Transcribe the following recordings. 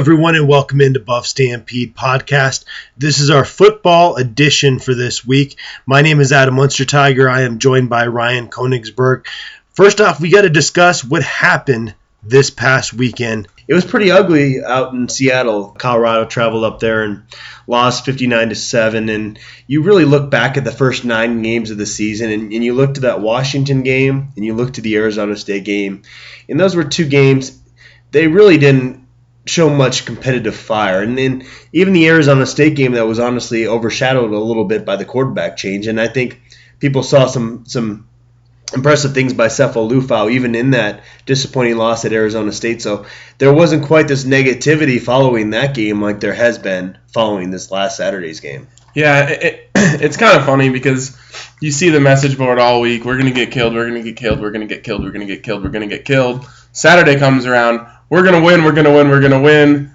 Everyone, and welcome into Buff Stampede Podcast. This is our football edition for this week. My name is Adam Munsterteiger. I am joined by Ryan Koenigsberg. First off, we got to discuss what happened this past weekend. It was pretty ugly out in Seattle. Colorado traveled up there and lost 59 to 7 and you really look back at the first 9 games of the season and, and you look to that Washington game and you look to the Arizona State game. And those were two games they really didn't show much competitive fire. And then even the Arizona State game that was honestly overshadowed a little bit by the quarterback change. And I think people saw some some impressive things by Sefo Liufau even in that disappointing loss at Arizona State. So there wasn't quite this negativity following that game like there has been following this last Saturday's game. Yeah, it, it, it's kind of funny because you see the message board all week. We're gonna get killed. We're gonna get killed. We're gonna get killed. We're gonna get killed. We're gonna get killed. Saturday comes around we're gonna win, we're gonna win, we're gonna win.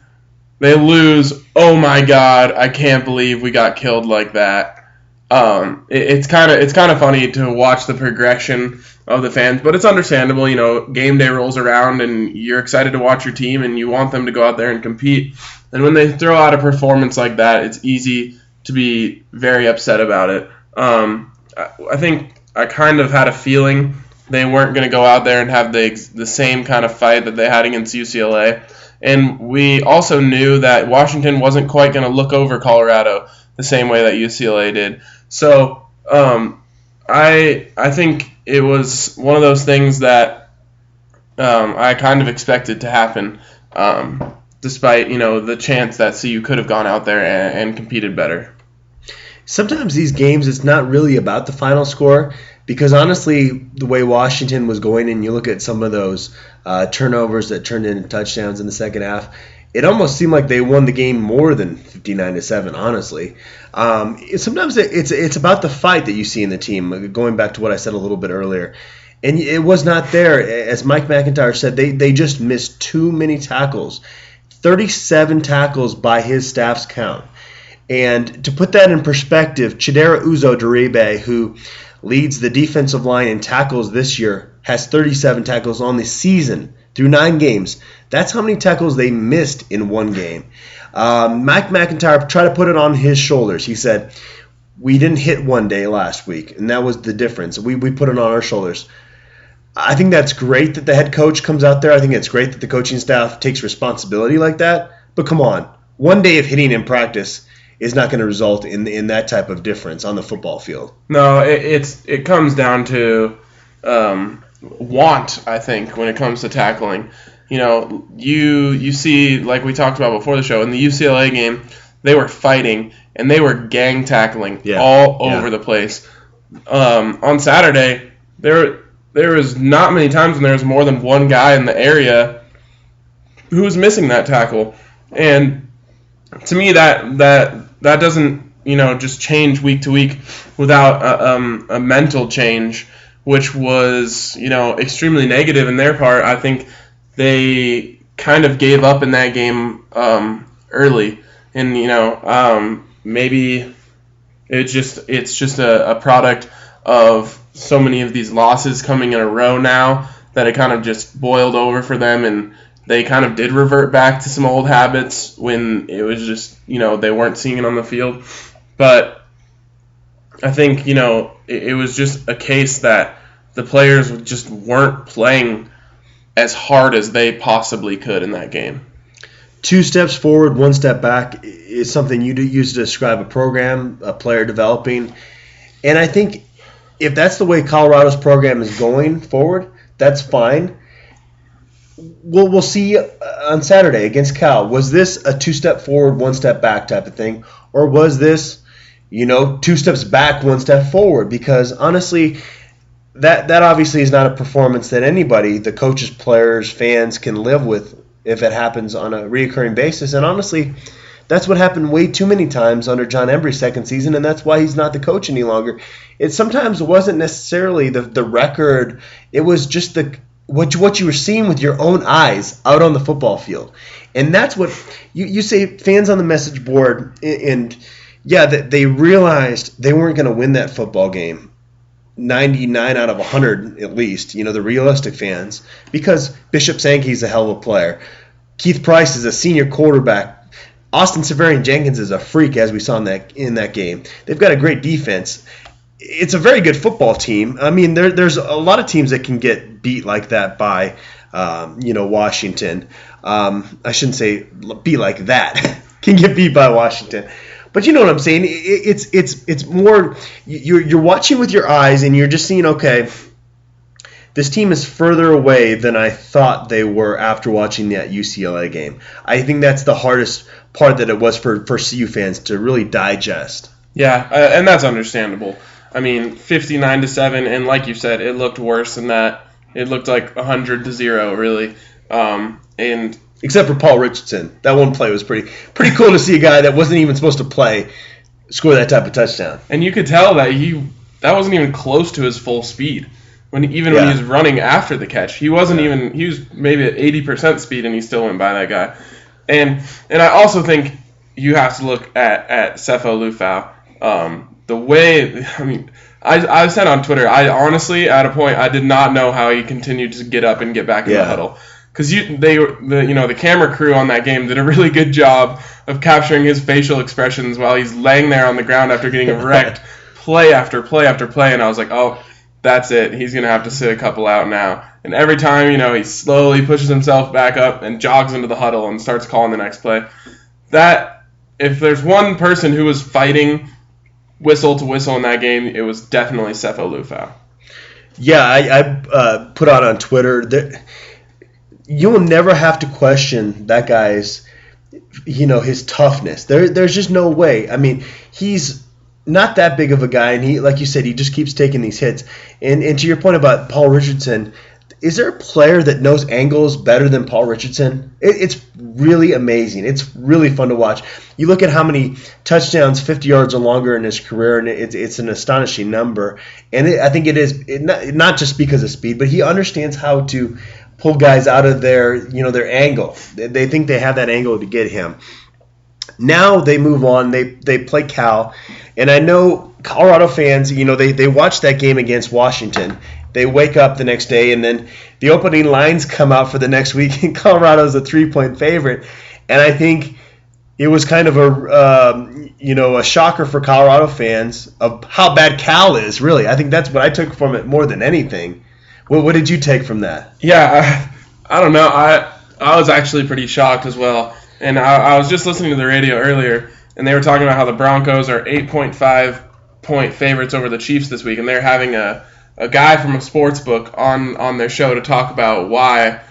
They lose. Oh my God! I can't believe we got killed like that. Um, it, it's kind of it's kind of funny to watch the progression of the fans, but it's understandable. You know, game day rolls around, and you're excited to watch your team, and you want them to go out there and compete. And when they throw out a performance like that, it's easy to be very upset about it. Um, I, I think I kind of had a feeling they weren't going to go out there and have the the same kind of fight that they had against UCLA. And we also knew that Washington wasn't quite going to look over Colorado the same way that UCLA did. So um, I I think it was one of those things that um, I kind of expected to happen, um, despite you know the chance that CU could have gone out there and, and competed better. Sometimes these games, it's not really about the final score because honestly, the way Washington was going, and you look at some of those uh, turnovers that turned into touchdowns in the second half, it almost seemed like they won the game more than 59 to seven. Honestly, um, it, sometimes it, it's it's about the fight that you see in the team. Going back to what I said a little bit earlier, and it was not there. As Mike MacIntyre said, they they just missed too many tackles, 37 tackles by his staff's count. And to put that in perspective, Chidera Uzo-Diribe, who leads the defensive line in tackles this year, has 37 tackles on the season through nine games. That's how many tackles they missed in one game. Um, Mike MacIntyre tried to put it on his shoulders. He said, We didn't hit one day last week, and that was the difference. We, we put it on our shoulders. I think that's great that the head coach comes out there. I think it's great that the coaching staff takes responsibility like that. But come on, one day of hitting in practice is not going to result in in that type of difference on the football field. No, it, it's it comes down to um, want. I think when it comes to tackling, you know, you you see like we talked about before the show in the UCLA game, they were fighting and they were gang tackling yeah. all over yeah. the place. Um, on Saturday, there there was not many times when there was more than one guy in the area who was missing that tackle, and to me that that that doesn't you know just change week to week without a, um, a mental change, which was you know extremely negative in their part. I think they kind of gave up in that game um, early, and you know um, maybe it's just it's just a, a product of so many of these losses coming in a row now that it kind of just boiled over for them and they kind of did revert back to some old habits when it was just you know they weren't seeing it on the field. But i think you know it, it was just a case that the players just weren't playing as hard as they possibly could in that game. Two steps forward one step back is something you use to describe a program a player developing. And i think if that's the way colorado's program is going forward that's fine we'll we'll see uh, on Saturday against Cal. Was this a two step forward, one step back type of thing, or was this, you know, two steps back, one step forward? Because honestly, that that obviously is not a performance that anybody, the coaches, players, fans, can live with if it happens on a reoccurring basis. And honestly. That's what happened way too many times under John Embree's second season, and that's why he's not the coach any longer. It sometimes wasn't necessarily the, the record; it was just the what you, what you were seeing with your own eyes out on the football field. And that's what you, you say fans on the message board and yeah, that they realized they weren't going to win that football game. 99 out of 100 at least, you know, the realistic fans because Bishop Sankey's a hell of a player. Keith Price is a senior quarterback. Austin Seferian-Jenkins is a freak, as we saw in that in that game. They've got a great defense. It's a very good football team. I mean, there, there's a lot of teams that can get beat like that by, um, you know, Washington. Um, I shouldn't say be like that. can get beat by Washington. But you know what I'm saying? It's it's it's more you're you're watching with your eyes and you're just seeing okay. This team is further away than I thought they were after watching that UCLA game. I think that's the hardest part that it was for for CU fans to really digest. Yeah, uh, and that's understandable. I mean, 59 to 7 and like you said, it looked worse than that. It looked like 100 to 0 really. Um, and except for Paul Richardson. That one play was pretty pretty cool to see a guy that wasn't even supposed to play score that type of touchdown. And you could tell that he that wasn't even close to his full speed. When even yeah. when he was running after the catch, he wasn't yeah. even he was maybe at 80% speed and he still went by that guy. And and I also think you have to look at at Sefo Liufau. Um, the way I mean I, I said on Twitter, I honestly, at a point, I did not know how he continued to get up and get back in yeah. the huddle. Because you they the you know the camera crew on that game did a really good job of capturing his facial expressions while he's laying there on the ground after getting wrecked play after play after play. And I was like oh that's it. He's gonna have to sit a couple out now. And every time you know he slowly pushes himself back up and jogs into the huddle and starts calling the next play. That if there's one person who was fighting whistle to whistle in that game it was definitely Sefo Liufau. Yeah, I, I uh, put out on Twitter that you will never have to question that guy's you know his toughness. There there's just no way. I mean, he's not that big of a guy and he like you said he just keeps taking these hits. And and to your point about Paul Richardson, is there a player that knows angles better than Paul Richardson? It, it's really amazing. It's really fun to watch. You look at how many touchdowns, 50 yards or longer in his career, and it's, it's an astonishing number. And it, I think it is it not, not just because of speed, but he understands how to pull guys out of their you know their angle. They think they have that angle to get him. Now they move on. They they play Cal, and I know Colorado fans. You know they they watch that game against Washington. They wake up the next day, and then the opening lines come out for the next week, and Colorado's a three point favorite. And I think it was kind of a um, you know a shocker for Colorado fans of how bad Cal is. Really, I think that's what I took from it more than anything. What, what did you take from that? Yeah, I, I don't know. I I was actually pretty shocked as well. And I, I was just listening to the radio earlier, and they were talking about how the Broncos are 8.5 point favorites over the Chiefs this week, and they're having a, a guy from a sports book on on their show to talk about why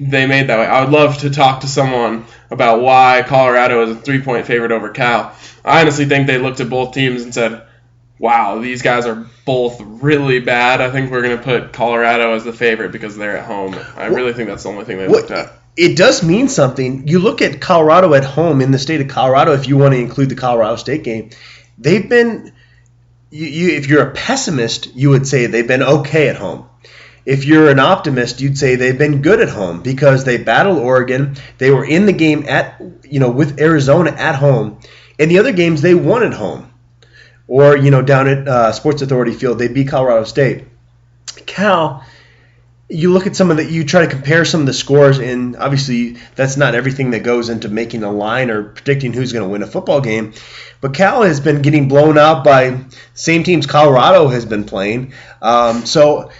they made that way. I would love to talk to someone about why Colorado is a three point favorite over Cal. I honestly think they looked at both teams and said, wow, these guys are both really bad. I think we're going to put Colorado as the favorite because they're at home. I really think that's the only thing they looked at. It does mean something. You look at Colorado at home in the state of Colorado, if you want to include the Colorado State game, they've been. You, you, if you're a pessimist, you would say they've been okay at home. If you're an optimist, you'd say they've been good at home because they battled Oregon. They were in the game at you know with Arizona at home, and the other games they won at home or you know down at uh, Sports Authority Field, they beat Colorado State. Cal, you look at some of the, you try to compare some of the scores, and obviously that's not everything that goes into making a line or predicting who's going to win a football game. But Cal has been getting blown out by same teams Colorado has been playing. Um, so,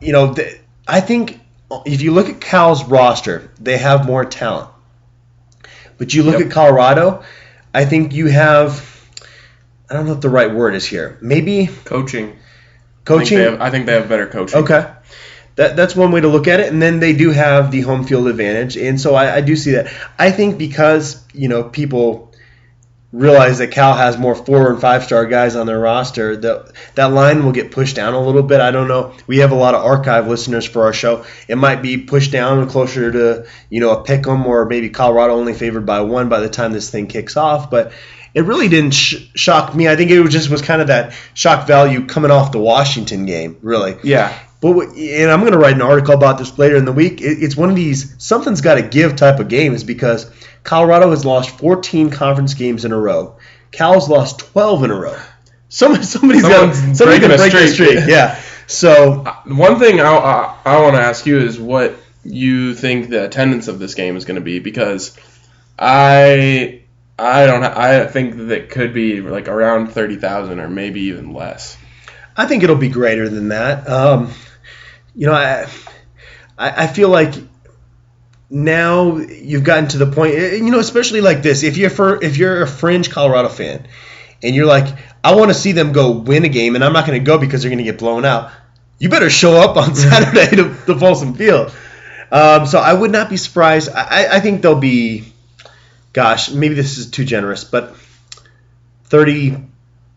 you know, the, I think if you look at Cal's roster, they have more talent. But you look yep. at Colorado, I think you have I don't know if the right word is here. Maybe coaching. Coaching. I think they have, I think they have better coaching. Okay. That, that's one way to look at it, and then they do have the home field advantage, and so I, I do see that. I think because you know people realize that Cal has more four and five star guys on their roster, that that line will get pushed down a little bit. I don't know. We have a lot of archive listeners for our show. It might be pushed down closer to you know a pick 'em or maybe Colorado only favored by one by the time this thing kicks off, but it really didn't sh- shock me. I think it was just was kind of that shock value coming off the Washington game, really. Yeah. But and I'm going to write an article about this later in the week. It's one of these something's got to give type of games because Colorado has lost 14 conference games in a row. Cal's lost 12 in a row. Some, somebody's got somebody can break the streak. Yeah. So uh, one thing I, I, I want to ask you is what you think the attendance of this game is going to be because I I don't I think that it could be like around 30,000 or maybe even less. I think it'll be greater than that. Um, you know, I, I feel like now you've gotten to the point. eh, You know, especially like this. If you're for if you're a fringe Colorado fan, and you're like, I want to see them go win a game, and I'm not going to go because they're going to get blown out. You better show up on Saturday to, to Folsom Field. Um, so I would not be surprised. I, I think they'll be, gosh, maybe this is too generous, but 30,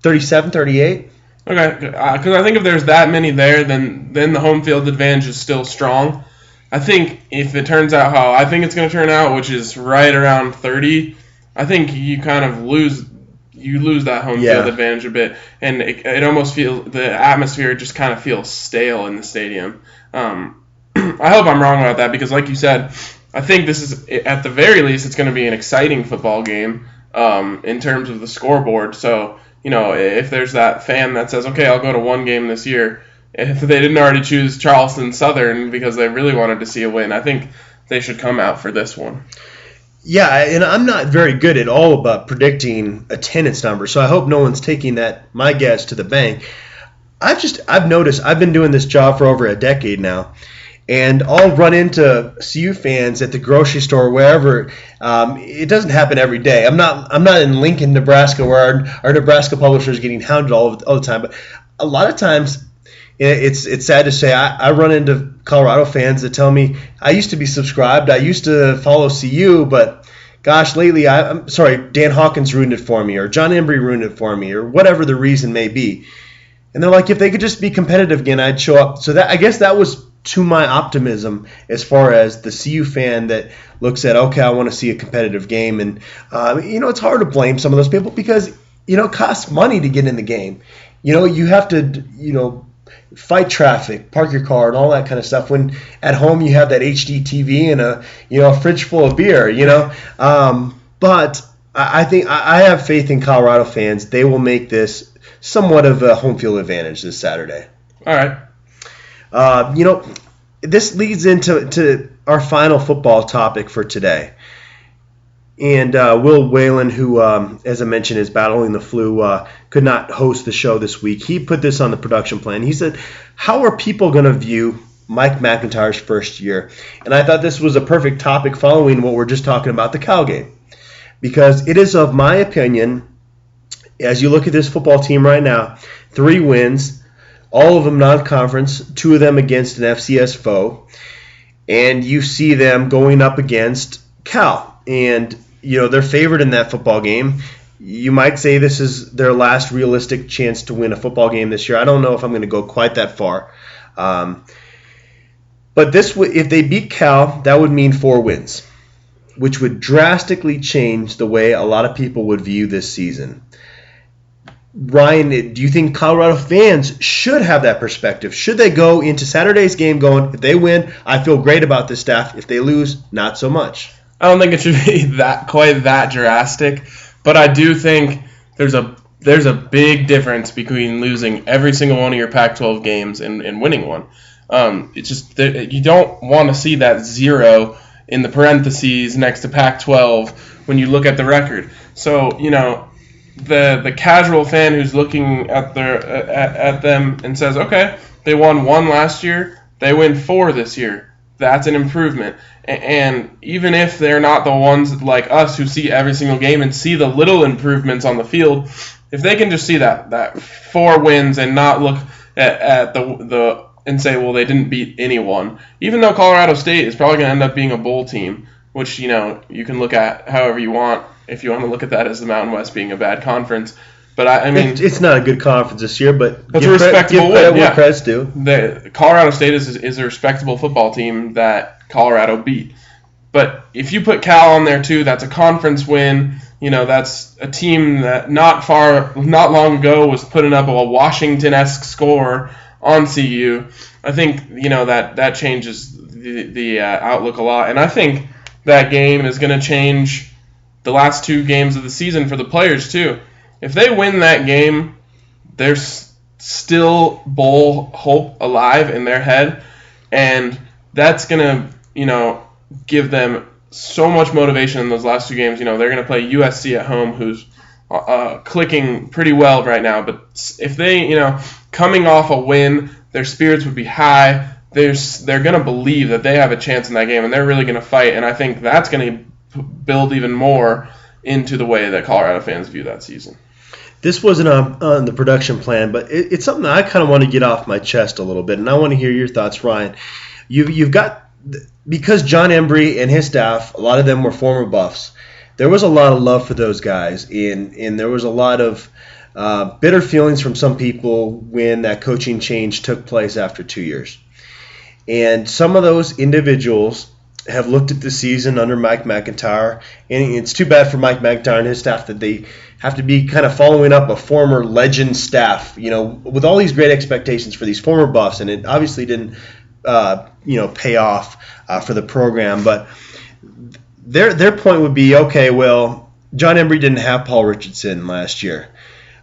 37, 38. Okay, because I think if there's that many there, then then the home field advantage is still strong. I think if it turns out how I think it's going to turn out, which is right around 30, I think you kind of lose you lose that home Yeah. field advantage a bit, and it, it almost feels the atmosphere just kind of feels stale in the stadium. Um, I hope I'm wrong about that because, like you said, I think this is at the very least it's going to be an exciting football game um, in terms of the scoreboard. So you know, if there's that fan that says, okay, I'll go to one game this year, if they didn't already choose Charleston Southern because they really wanted to see a win, I think they should come out for this one. Yeah, and I'm not very good at all about predicting attendance numbers, so I hope no one's taking that my guess to the bank. I've just I've noticed I've been doing this job for over a decade now, and I'll run into CU fans at the grocery store, wherever. Um, it doesn't happen every day. I'm not I'm not in Lincoln, Nebraska, where our, our Nebraska publisher is getting hounded all, all the time, but a lot of times it's it's sad to say I, I run into Colorado fans that tell me I used to be subscribed, I used to follow CU, but gosh, lately I, I'm sorry, Dan Hawkins ruined it for me, or John Embree ruined it for me, or whatever the reason may be. And they're like, if they could just be competitive again, I'd show up. So that I guess that was to my optimism as far as the CU fan that looks at okay, I want to see a competitive game, and um, you know it's hard to blame some of those people because you know it costs money to get in the game. You know you have to you know fight traffic, park your car, and all that kind of stuff. When at home you have that HD TV and a you know a fridge full of beer, you know. Um, but I think I have faith in Colorado fans. They will make this somewhat of a home field advantage this Saturday. All right. Uh, you know, this leads into to our final football topic for today. And uh, Will Whalen, who, um, as I mentioned, is battling the flu, uh, could not host the show this week. He put this on the production plan. He said, How are people going to view Mike MacIntyre's first year? And I thought this was a perfect topic following what we're just talking about the Cal game. Because it is, of my opinion, as you look at this football team right now, three wins, all of them non-conference, two of them against an FCS foe, and you see them going up against Cal, and you know they're favored in that football game. You might say this is their last realistic chance to win a football game this year. I don't know if I'm going to go quite that far, um, but this would if they beat Cal, that would mean four wins, which would drastically change the way a lot of people would view this season. Ryan, do you think Colorado fans should have that perspective? Should they go into Saturday's game going, if they win, I feel great about this staff. If they lose, not so much. I don't think it should be that quite that drastic, but I do think there's a there's a big difference between losing every single one of your Pac-12 games and, and winning one. Um, it's just you don't want to see that zero in the parentheses next to Pac-12 when you look at the record. So you know the the casual fan who's looking at their at, at them and says, okay, they won one last year, they win four this year. That's an improvement. And even if they're not the ones like us who see every single game and see the little improvements on the field, if they can just see that that four wins and not look at, at the the and say, well, they didn't beat anyone, even though Colorado State is probably going to end up being a bowl team, which you know you can look at however you want. If you want to look at that as the Mountain West being a bad conference, but I, I mean, It- it's not a good conference this year, but That's give a respectable credit win, yeah. credit's due. the Colorado State is, is a respectable football team that Colorado beat. But if you put Cal on there too, that's a conference win. You know, that's a team that not far, not long ago was putting up a Washington-esque score on CU. I think you know that that changes the, the uh, outlook a lot, and I think that game is going to change the last two games of the season for the players too. If they win that game, there's still bowl hope alive in their head, and that's gonna you know, give them so much motivation in those last two games. You know, they're to play USC at home, who's uh, uh, clicking pretty well right now. But if they, you know, coming off a win, their spirits would be high. They're, they're going to believe that they have a chance in that game, and they're really going to fight. And I think that's going to build even more into the way that Colorado fans view that season. This wasn't on, on the production plan, but it, it's something I kind of want to get off my chest a little bit, and I want to hear your thoughts, Ryan. You've, you've got because John Embree and his staff, a lot of them were former Buffs. There was a lot of love for those guys, and and there was a lot of uh, bitter feelings from some people when that coaching change took place after two years. And some of those individuals have looked at the season under Mike MacIntyre, and it's too bad for Mike MacIntyre and his staff that they have to be kind of following up a former legend staff, you know, with all these great expectations for these former buffs, and it obviously didn't, uh, you know, pay off uh, for the program. But their their point would be, okay, well, John Embree didn't have Paul Richardson last year.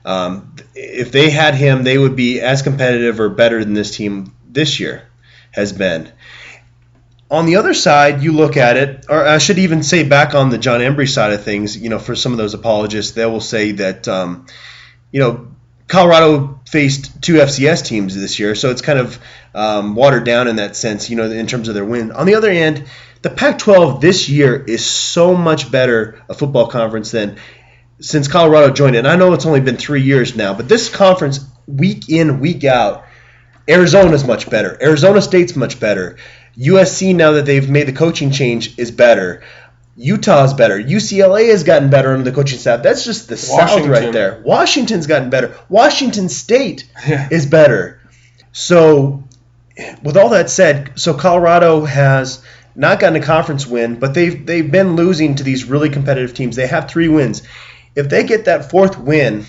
Um, if they had him, they would be as competitive or better than this team this year has been. On the other side, you look at it, or I should even say back on the John Embree side of things, you know, for some of those apologists, they will say that, um, you know, Colorado faced two FCS teams this year, so it's kind of um, watered down in that sense, you know, in terms of their win. On the other hand, the Pac-12 this year is so much better a football conference than since Colorado joined it. And I know it's only been three years now, but this conference, week in, week out, Arizona's much better. Arizona State's much better. USC, now that they've made the coaching change, is better. Utah's better. UCLA has gotten better under the coaching staff. That's just the South right there. Washington's gotten better. Washington State yeah. is better. So, with all that said, so Colorado has not gotten a conference win, but they've they've been losing to these really competitive teams. They have three wins. If they get that fourth win,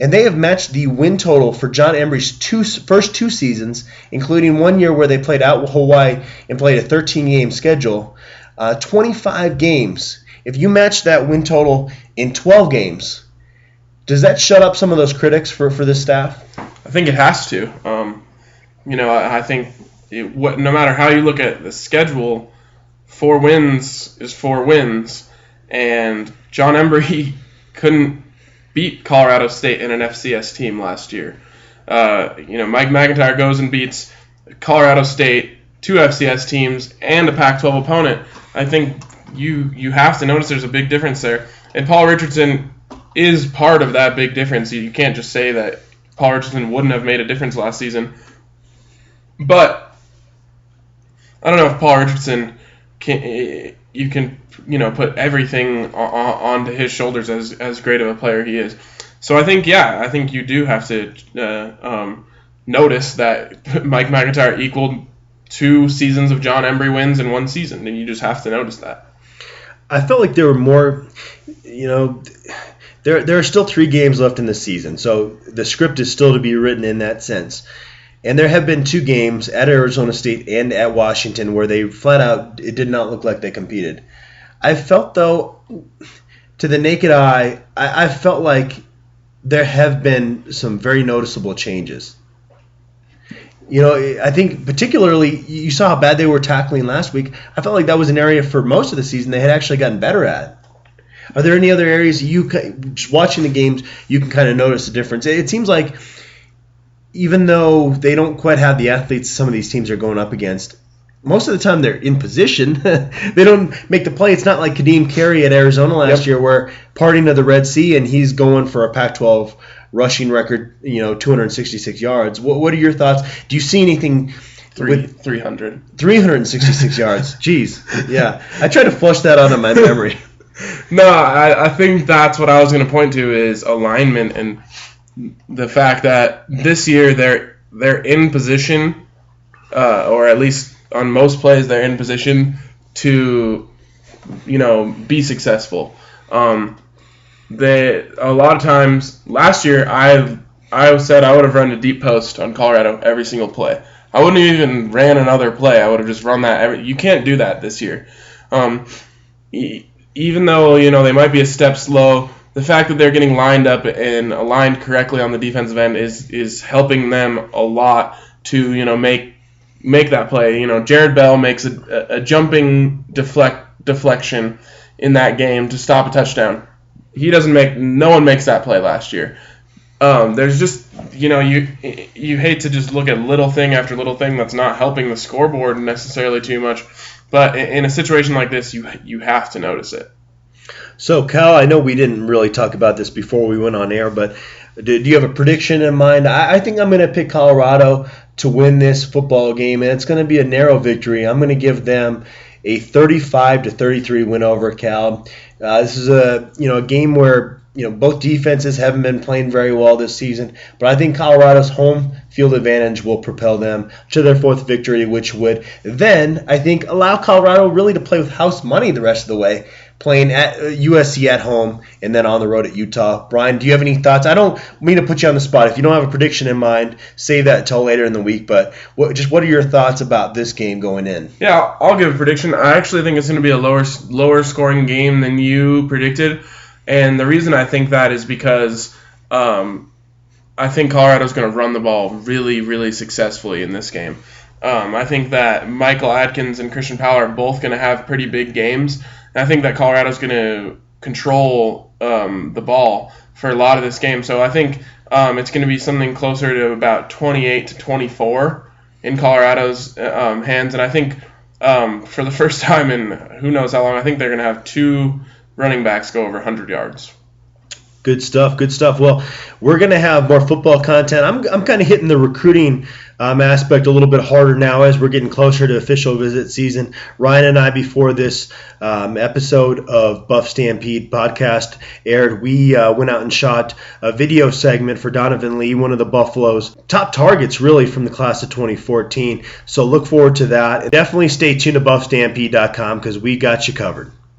and they have matched the win total for John Embree's two first two seasons, including one year where they played out Hawaii and played a 13 game schedule, uh, 25 games. If you match that win total in 12 games, does that shut up some of those critics for, for this staff? I think it has to. Um, you know, I, I think it, what, no matter how you look at the schedule, four wins is four wins, and John Embree couldn't beat Colorado State in an FCS team last year. Uh, you know, Mike MacIntyre goes and beats Colorado State, two FCS teams, and a Pac-12 opponent. I think you you have to notice there's a big difference there. And Paul Richardson is part of that big difference. You can't just say that Paul Richardson wouldn't have made a difference last season. But I don't know if Paul Richardson can you can you know put everything onto his shoulders as as great of a player he is. So I think yeah, I think you do have to uh, um, notice that Mike MacIntyre equaled two seasons of John Embree wins in one season, and you just have to notice that. I felt like there were more, you know. There, there are still three games left in the season, so the script is still to be written in that sense. And there have been two games at Arizona State and at Washington where they flat out it did not look like they competed. I felt though, to the naked eye, I, I felt like there have been some very noticeable changes. You know, I think particularly you saw how bad they were tackling last week. I felt like that was an area for most of the season they had actually gotten better at. Are there any other areas you watching the games you can kind of notice the difference? It seems like even though they don't quite have the athletes some of these teams are going up against, most of the time they're in position. they don't make the play. It's not like Ka'Deem Carey at Arizona last yep. year, where parting of the Red Sea and he's going for a Pac-12 rushing record, you know, 266 yards. What, what are your thoughts? Do you see anything? Three, with 300. 366 yards. Jeez. Yeah. I tried to flush that out of my memory. no, I, I think that's what I was going to point to is alignment and the fact that this year they're they're in position, uh, or at least on most plays they're in position to, you know, be successful. Um, they a lot of times last year I I said I would have run a deep post on Colorado every single play. I wouldn't have even ran another play. I would have just run that. Every, you can't do that this year. Um, even though you know they might be a step slow, the fact that they're getting lined up and aligned correctly on the defensive end is is helping them a lot to you know make make that play. You know, Jered Bell makes a, a jumping deflect deflection in that game to stop a touchdown. He doesn't make. No one makes that play last year. Um, there's just you know you you hate to just look at little thing after little thing that's not helping the scoreboard necessarily too much, but in a situation like this, you you have to notice it. So, Cal, I know we didn't really talk about this before we went on air, but do, do you have a prediction in mind? I, I think I'm going to pick Colorado to win this football game, and it's going to be a narrow victory. I'm going to give them a 35 to 33 win over Cal. Uh, this is a you know a game where you know both defenses haven't been playing very well this season, but I think Colorado's home field advantage will propel them to their fourth victory, which would then I think allow Colorado really to play with house money the rest of the way playing at USC uh, at home and then on the road at Utah. Brian, do you have any thoughts? I don't mean to put you on the spot. If you don't have a prediction in mind, save that until later in the week. But what, just what are your thoughts about this game going in? Yeah, I'll give a prediction. I actually think it's going to be a lower lower scoring game than you predicted, and the reason I think that is because. Um, I think Colorado's going to run the ball really, really successfully in this game. Um, I think that Michael Adkins and Christian Powell are both going to have pretty big games. I think that Colorado's going to control um, the ball for a lot of this game. So I think um, it's going to be something closer to about 28 to 24 in Colorado's um, hands. And I think um, for the first time in who knows how long, I think they're going to have two running backs go over 100 yards. Good stuff. Good stuff. Well, we're going to have more football content. I'm, I'm kind of hitting the recruiting um, aspect a little bit harder now as we're getting closer to official visit season. Ryan and I, before this um, episode of Buff Stampede podcast aired, we uh, went out and shot a video segment for Donovan Lee, one of the Buffalo's top targets, really, from the class of 2014. So look forward to that. definitely stay tuned to BuffStampede.com because we got you covered.